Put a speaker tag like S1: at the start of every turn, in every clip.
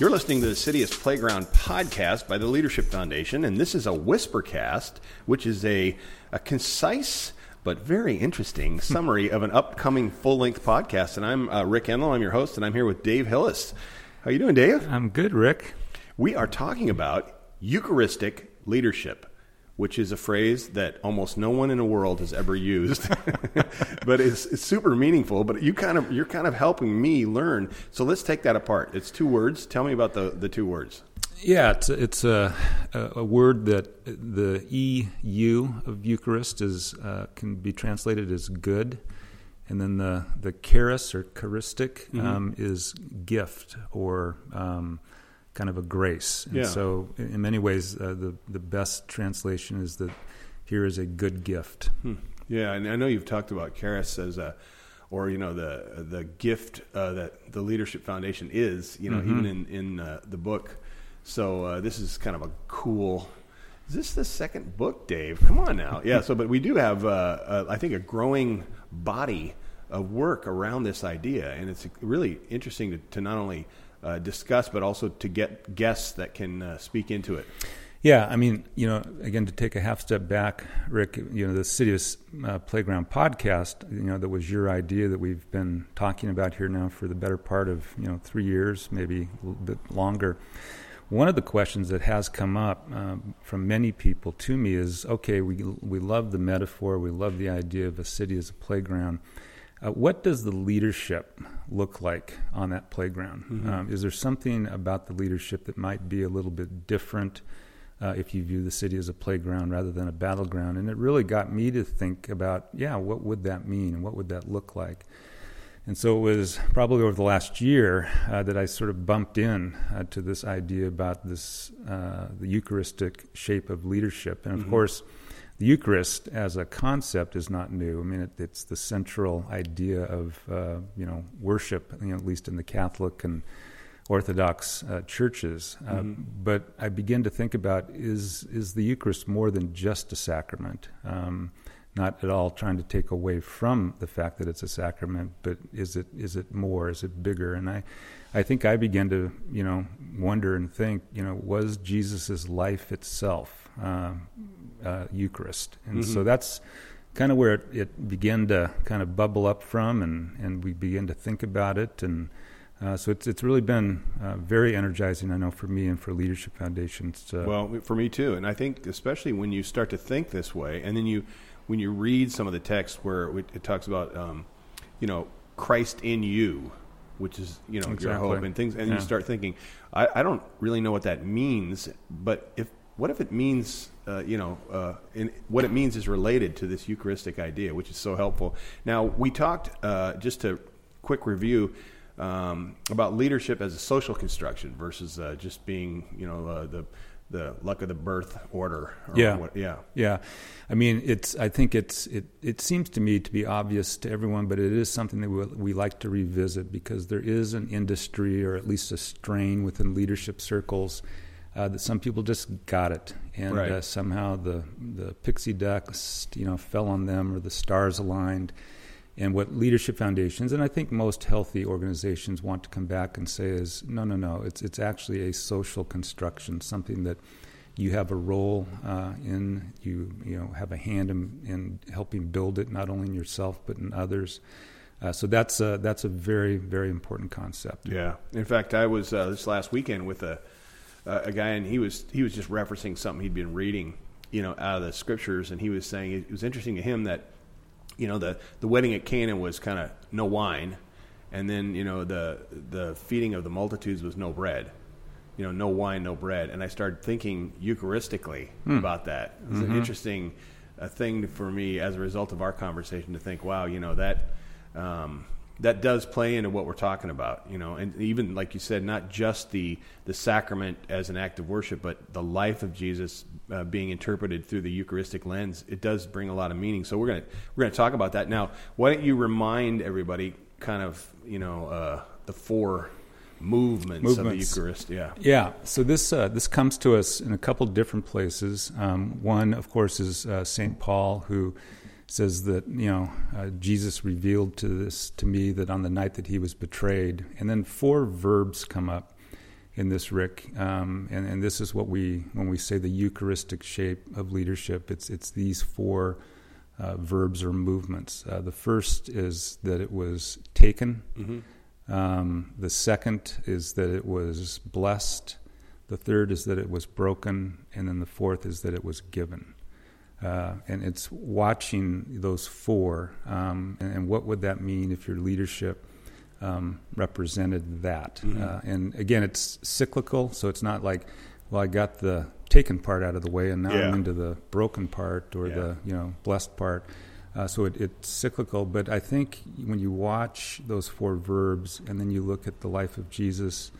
S1: You're listening to the City as Playground podcast by the Leadership Foundation, and this is a Whispercast, which is a, a concise but very interesting summary of an upcoming full length podcast. And I'm uh, Rick Enlow, I'm your host, and I'm here with Dave Hillis. How you doing, Dave?
S2: I'm good, Rick.
S1: We are talking about Eucharistic leadership which is a phrase that almost no one in the world has ever used, but it's, it's, super meaningful. But you kind of you're kind of helping me learn. So let's take that apart. It's two words. Tell me about the the two words.
S2: Yeah, it's it's a, a word that the EU of Eucharist is uh, can be translated as good, and then the the charis or charistic mm-hmm. um, is gift or um, kind of a grace. And
S1: yeah.
S2: so, in many ways, uh, the the best translation is that here is a good gift.
S1: Hmm. Yeah, and I know you've talked about charis as a, or you know the the gift uh, that the Leadership Foundation is. You know, mm-hmm. even in in uh, the book. So uh, this is kind of a cool. Is this the second book, Dave? Come on now. Yeah. So, but we do have, uh, I think, a growing body of work around this idea, and it's really interesting to, to not only uh, discuss, but also to get guests that can uh, speak into it.
S2: Yeah, I mean, you know, again, to take a half step back, Rick, you know, the City as uh, Playground podcast, you know, that was your idea that we've been talking about here now for the better part of, you know, three years, maybe a little bit longer. One of the questions that has come up um, from many people to me is okay, we, we love the metaphor, we love the idea of a city as a playground. Uh, what does the leadership look like on that playground? Mm-hmm. Um, is there something about the leadership that might be a little bit different uh, if you view the city as a playground rather than a battleground? And it really got me to think about, yeah, what would that mean and what would that look like? And so it was probably over the last year uh, that I sort of bumped in uh, to this idea about this uh, the Eucharistic shape of leadership, and of mm-hmm. course the Eucharist as a concept is not new. I mean, it, it's the central idea of uh, you know worship, you know, at least in the Catholic and Orthodox uh, churches. Uh, mm-hmm. But I begin to think about is is the Eucharist more than just a sacrament? Um, not at all trying to take away from the fact that it's a sacrament, but is it is it more? Is it bigger? And I, I think I began to you know wonder and think you know was Jesus's life itself uh, uh, Eucharist, and mm-hmm. so that's kind of where it, it, began to kind of bubble up from, and, and we began to think about it, and uh, so it's it's really been uh, very energizing. I know for me and for Leadership Foundations.
S1: well, for me too, and I think especially when you start to think this way, and then you when you read some of the text where it talks about um, you know Christ in you, which is you know
S2: exactly.
S1: your hope and things, and yeah. you start thinking, I, I don't really know what that means, but if what if it means, uh, you know, uh, in, what it means is related to this Eucharistic idea, which is so helpful. Now, we talked, uh, just to quick review, um, about leadership as a social construction versus uh, just being, you know, uh, the the luck of the birth order.
S2: yeah,
S1: what, yeah,
S2: yeah. I mean, it's. I think it's. It. It seems to me to be obvious to everyone, but it is something that we, we like to revisit because there is an industry, or at least a strain within leadership circles uh, that some people just got it, and
S1: right.
S2: uh, somehow the the pixie dust, you know, fell on them, or the stars aligned. And what leadership foundations and I think most healthy organizations want to come back and say is no, no, no. It's it's actually a social construction, something that you have a role uh, in. You you know have a hand in, in, helping build it, not only in yourself but in others. Uh, so that's a, that's a very very important concept.
S1: Yeah. In fact, I was uh, this last weekend with a uh, a guy, and he was he was just referencing something he'd been reading, you know, out of the scriptures, and he was saying it was interesting to him that, you know, the the wedding at Cana was kind of no wine, and then you know the the feeding of the multitudes was no bread, you know, no wine, no bread, and I started thinking eucharistically hmm. about that. It was mm-hmm. an interesting uh, thing for me as a result of our conversation to think, wow, you know that. Um, that does play into what we're talking about, you know, and even like you said, not just the the sacrament as an act of worship, but the life of Jesus uh, being interpreted through the Eucharistic lens. It does bring a lot of meaning. So we're gonna we're gonna talk about that now. Why don't you remind everybody, kind of, you know, uh, the four movements, movements, of the Eucharist? Yeah,
S2: yeah. So this uh, this comes to us in a couple different places. Um, one, of course, is uh, Saint Paul who says that you know uh, Jesus revealed to this to me that on the night that he was betrayed, and then four verbs come up, in this, Rick. Um, and, and this is what we, when we say the Eucharistic shape of leadership, it's, it's these four uh, verbs or movements. Uh, the first is that it was taken. Mm-hmm. Um, the second is that it was blessed. The third is that it was broken. And then the fourth is that it was given. Uh, and it's watching those four. Um, and, and, what would that mean if your leadership um, represented that? Mm-hmm. Uh, and again, it's cyclical, so it's not like, well, I got the taken part out of the way, and now yeah. I'm into the broken part or yeah. the you know blessed part. Uh, so it, it's cyclical, but I think when you watch those four verbs and then you look at the life of Jesus,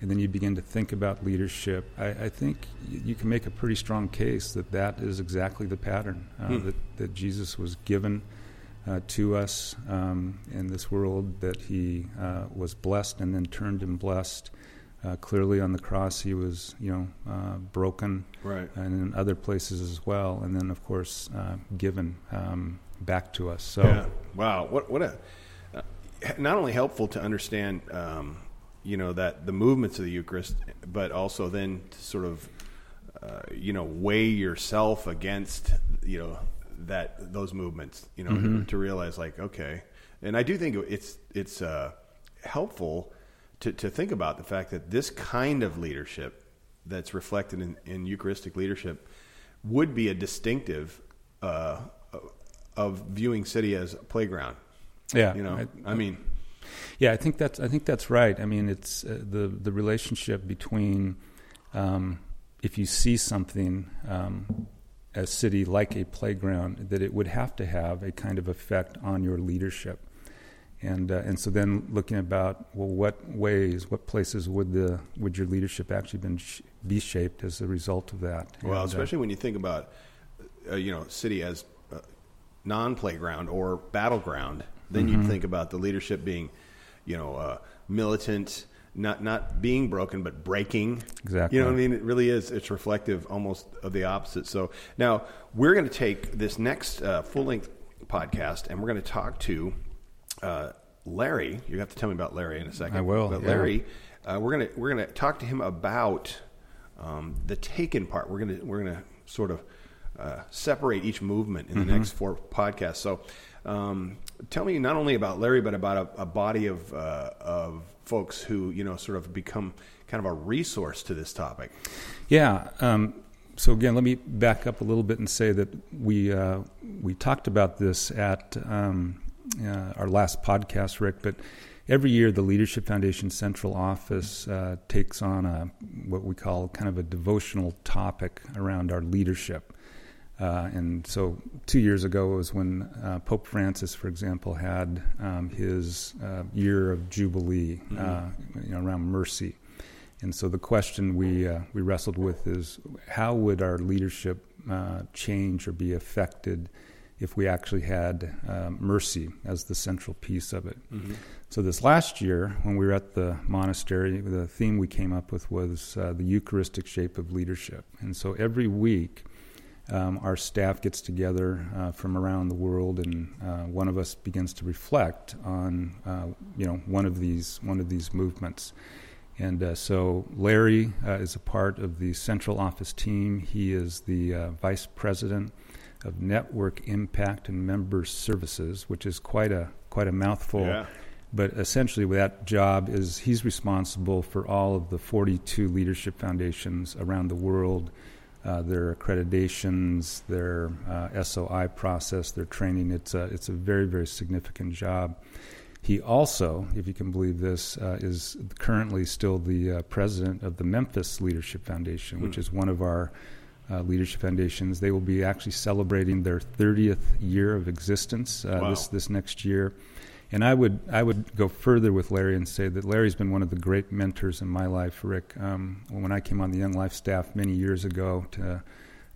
S2: and then you begin to think about leadership, I, I think you can make a pretty strong case that that is exactly the pattern uh, hmm. that, that Jesus was given uh, to us um, in this world, that he uh, was blessed and then turned and blessed. Uh, clearly on the cross, he was, you know, uh, broken,
S1: right,
S2: and in other places as well, and then of course uh, given um, back to us. So,
S1: yeah. wow, what what a uh, not only helpful to understand, um, you know, that the movements of the Eucharist, but also then to sort of, uh, you know, weigh yourself against, you know, that those movements, you know, mm-hmm. to, realize like, okay, and I do think it's it's uh, helpful to, to think about the fact that this kind of leadership that's reflected in, in Eucharistic leadership would be a distinctive uh, of viewing city as a playground.
S2: Yeah,
S1: you know, I, I, mean,
S2: yeah, I think that's I think that's right. I mean, it's uh, the the relationship between um, if you see something. Um, a city like a playground, that it would have to have a kind of effect on your leadership and uh, and so then looking about well what ways what places would the would your leadership actually been sh- be shaped as a result of that
S1: well and, uh, especially uh, when you think about uh, you know city as non playground or battleground then mm-hmm. you think about the leadership being you know uh, militant not not being broken but breaking
S2: exactly
S1: you know what i mean it really is it's reflective almost of the opposite so now we're going to take this next uh, full length podcast and we're going to talk to uh, Larry, you have to tell me about Larry in a second.
S2: I will.
S1: But Larry, uh, we're gonna we're gonna talk to him about um, the taken part. We're gonna we're gonna sort of uh, separate each movement in the mm-hmm. next four podcasts. So, um, tell me not only about Larry, but about a, a body of uh, of folks who you know sort of become kind of a resource to this topic.
S2: Yeah. Um, so again, let me back up a little bit and say that we uh, we talked about this at um, uh, our last podcast, Rick, but every year the Leadership Foundation Central Office uh, takes on a what we call kind of a devotional topic around our leadership. Uh, and so, two years ago was when uh, Pope Francis, for example, had um, his uh, year of jubilee, mm-hmm. Uh, you know, around mercy. And so, the question we uh, we wrestled with is how would our leadership change or be affected if we actually had um, mercy as the central piece of it. Mm-hmm. So, this last year, when we were at the monastery, the theme we came up with was uh, the Eucharistic shape of leadership. And so, every week, um, our staff gets together uh, from around the world, and uh, one of us begins to reflect on, uh, you know, one of these one of these movements. And uh, so Larry uh, is a part of the central office team. He is the vice president of network impact and member services, which is quite a quite a mouthful.
S1: Yeah.
S2: But essentially, that job is he's responsible for all of the 42 leadership foundations around the world, uh, their accreditations, their uh, SOI process, their training. It's a it's a very very significant job. He also, if you can believe this, uh, is currently still the uh, president of the Memphis Leadership Foundation, mm. which is one of our uh, Leadership Foundations. They will be actually celebrating their 30th year of existence uh, wow. this this next year. And I would I would go further with Larry and say that Larry's been one of the great mentors in my life, Rick. Um, when I came on the Young Life staff many years ago to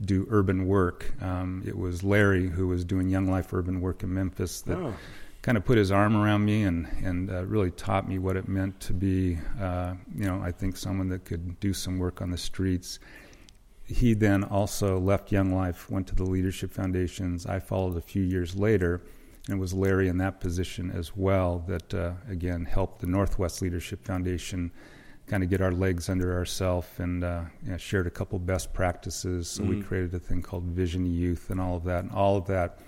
S2: do urban work, um, it was Larry who was doing Young Life urban work in Memphis that oh. kind of put his arm around me and and uh, really taught me what it meant to be, uh, you know, I think someone that could do some work on the streets he then also left Young Life, went to the Leadership Foundations. I followed a few years later, and it was Larry in that position as well that, uh, again, helped the Northwest Leadership Foundation kind of get our legs under ourselves and uh, you know, shared a couple best practices. So
S1: Mm-hmm.
S2: we created a thing called Vision Youth and all of that. And all of that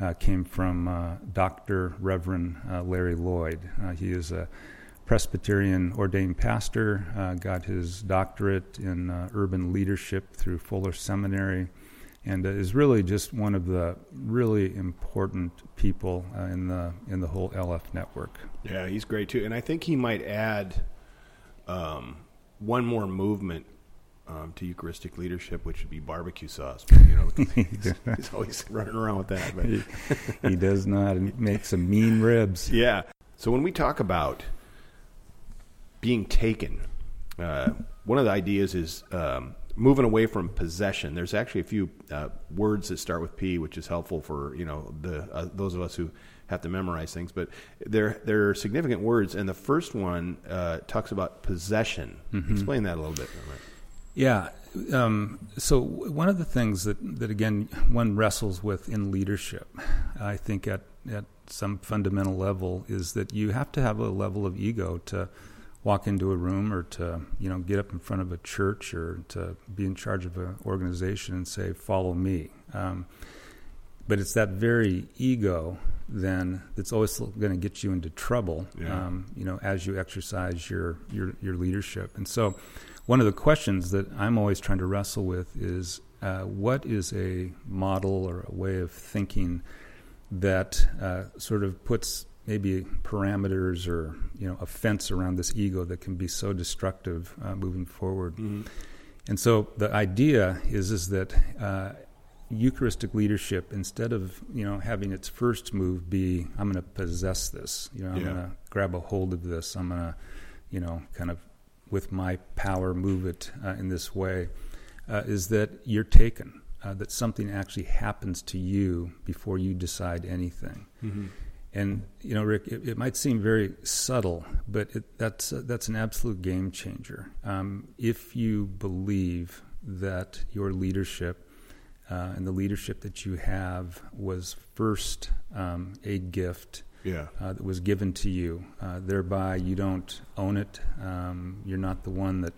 S2: uh, came from uh, Dr. Reverend uh, Larry Lloyd. Uh, he is a Presbyterian ordained pastor, uh, got his doctorate in uh, urban leadership through Fuller Seminary, and is really just one of the really important people uh, in the in the whole LF network.
S1: Yeah, he's great too, and I think he might add um, one more movement um, to Eucharistic leadership, which would be barbecue sauce. You know, he's, he's always running around with that. But
S2: he, he does not make some mean ribs.
S1: yeah. So when we talk about being taken, uh, one of the ideas is um, moving away from possession. There's actually a few uh, words that start with P, which is helpful for you know the uh, those of us who have to memorize things. But they're they're significant words, and the first one uh, talks about possession. Explain that a little bit.
S2: Yeah. Um, so one of the things that, that again one wrestles with in leadership, I think at at some fundamental level, is that you have to have a level of ego to walk into a room or to you know get up in front of a church or to be in charge of an organization and say follow me. Um, but it's that very ego then that's always going to get you into trouble.
S1: Yeah.
S2: Um, you know, as you exercise your your your leadership, and so one of the questions that I'm always trying to wrestle with is uh, what is a model or a way of thinking that uh, sort of puts maybe parameters or you know a fence around this ego that can be so destructive uh, moving forward. And so the idea is is that uh, Eucharistic leadership, instead of you know having its first move be I'm going to possess this, you know I'm
S1: Yeah.
S2: going to grab a hold of this, I'm going to you know kind of with my power move it uh, in this way, uh, is that you're taken, uh, that something actually happens to you before you decide anything. And you know, Rick, it, it might seem very subtle, but it, that's uh, that's an absolute game changer. Um, if you believe that your leadership uh, and the leadership that you have was first um, a gift
S1: Yeah.
S2: uh, that was given to you. Uh, thereby, you don't own it. Um, you're not the one that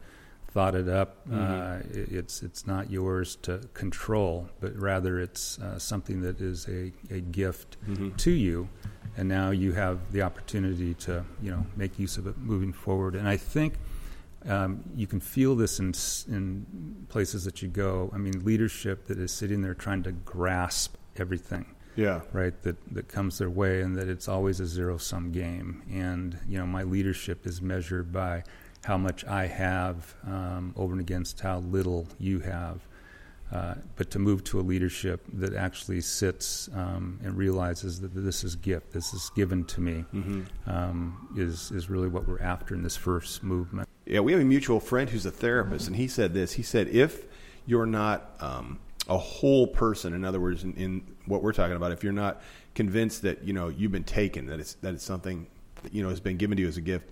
S2: thought it up. Uh, it, it's it's not yours to control, but rather it's uh, something that is a, a gift to you. And now you have the opportunity to you know make use of it moving forward. And I think. Um, you can feel this in, in places that you go. I mean, leadership that is sitting there trying to grasp everything
S1: Yeah.
S2: right that that comes their way and that it's always a zero sum game and you know my leadership is measured by how much I have um, over and against how little you have uh, but to move to a leadership that actually sits um, and realizes that this is gift this is given to me um, is is really what we're after in this first movement
S1: Yeah, we have a mutual friend who's a therapist, and he said this. He said, if you're not um, a whole person, in other words, in, in what we're talking about, if you're not convinced that you know you've been taken, that it's that it's something that, you know has been given to you as a gift,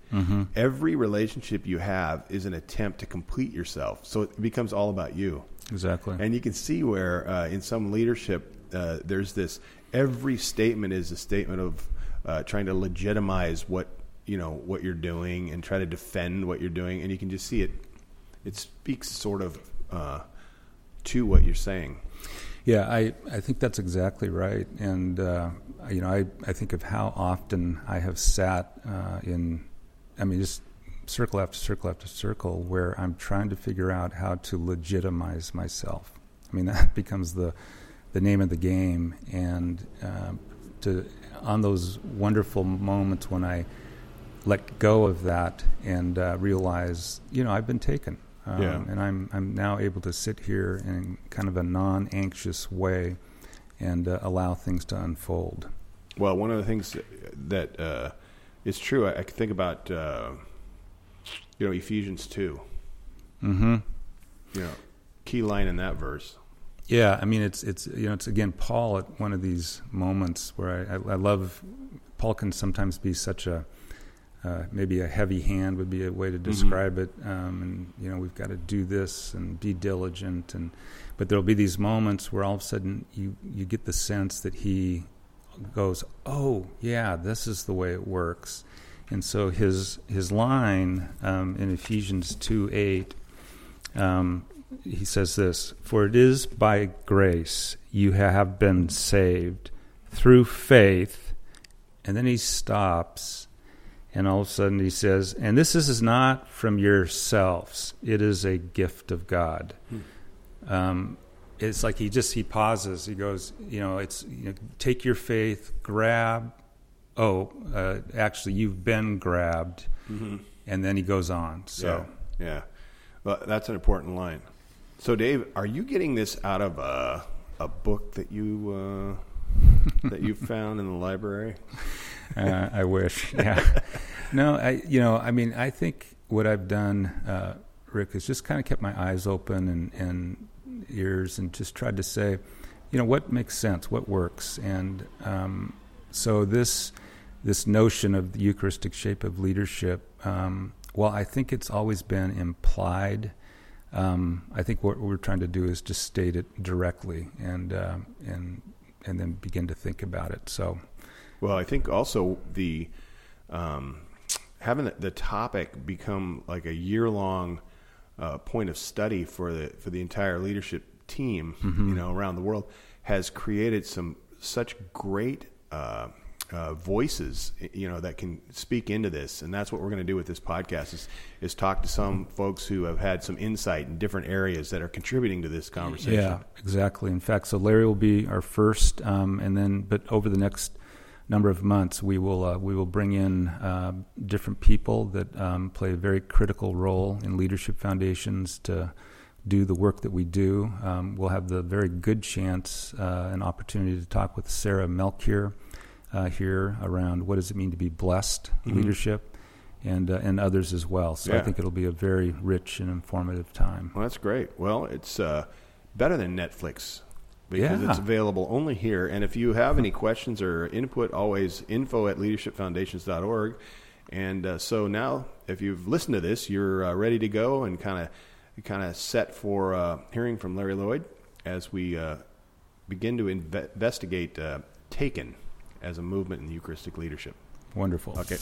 S1: every relationship you have is an attempt to complete yourself. So it becomes all about you.
S2: Exactly
S1: And you can see where uh, in some leadership, uh, there's this every statement is a statement of uh, trying to legitimize what you know what you're doing and try to defend what you're doing, and you can just see it. It speaks sort of uh, to what you're saying.
S2: Yeah, I, I think that's exactly right. And, uh, you know, I, I think of how often I have sat uh, in, I mean, just circle after circle after circle where I'm trying to figure out how to legitimize myself. I mean, that becomes the, the name of the game. And um, to, on those wonderful moments when I let go of that and uh, realize, you know, I've been taken. Um,
S1: Yeah.
S2: And I'm I'm now able to sit here in kind of a non-anxious way and uh, allow things to unfold.
S1: Well, one of the things that uh, is true, I, I think about uh, you know Ephesians two.
S2: Mm-hmm.
S1: You know, key line in that verse.
S2: Yeah, I mean it's it's you know it's again Paul at one of these moments where I, I, I love Paul can sometimes be such a uh, maybe a heavy hand would be a way to describe it, um, and you know we've got to do this and be diligent, and but there'll be these moments where all of a sudden you you get the sense that he goes, oh yeah, this is the way it works, And so his his line um, in Ephesians two eight, um, he says this: "For it is by grace you have been saved through faith." And then he stops, and all of a sudden he says, "And this is not from yourselves; it is a gift of God." Hmm. Um, it's like he just he pauses. He goes, you know, it's you know, take your faith, grab oh, uh, actually, you've been grabbed, mm-hmm. and then he goes on. So,
S1: yeah, yeah. Well, that's an important line. So, Dave, are you getting this out of a, a book that you uh, that you found in the library?
S2: Uh, I wish. Yeah. no, I. You know, I mean, I think what I've done, uh, Rick, is just kind of kept my eyes open and, and ears, and just tried to say, you know, what makes sense, what works, and um, so this this notion of the Eucharistic shape of leadership, um, well, I think it's always been implied. Um, I think what we're trying to do is just state it directly and uh, and and then begin to think about it. So,
S1: well, I think also the um, having the, topic become like a year long uh, point of study for the for the entire leadership team, mm-hmm. you know, around the world, has created some such great. Uh, uh, voices, you know, that can speak into this, and that's what we're going to do with this podcast is is talk to some folks who have had some insight in different areas that are contributing to this conversation.
S2: Yeah, exactly. In fact, so Larry will be our first, um, and then but over the next number of months, we will uh, we will bring in uh, different people that um, play a very critical role in leadership foundations to do the work that we do. Um, we'll have the very good chance, uh, an opportunity to talk with Sarah Melchior uh, here around what does it mean to be blessed mm-hmm. leadership and uh, and others as well. So yeah. I think it'll be a very rich and informative time.
S1: Well, that's great. Well, it's uh, better than Netflix because yeah. it's available only here. And if you have any questions or input, always info at leadershipfoundations.org. And uh, so now, if you've listened to this, you're uh, ready to go and kind of kind of set for uh, hearing from Larry Lloyd as we begin to inve- investigate Taken as a movement in Eucharistic leadership.
S2: Wonderful.
S1: Okay.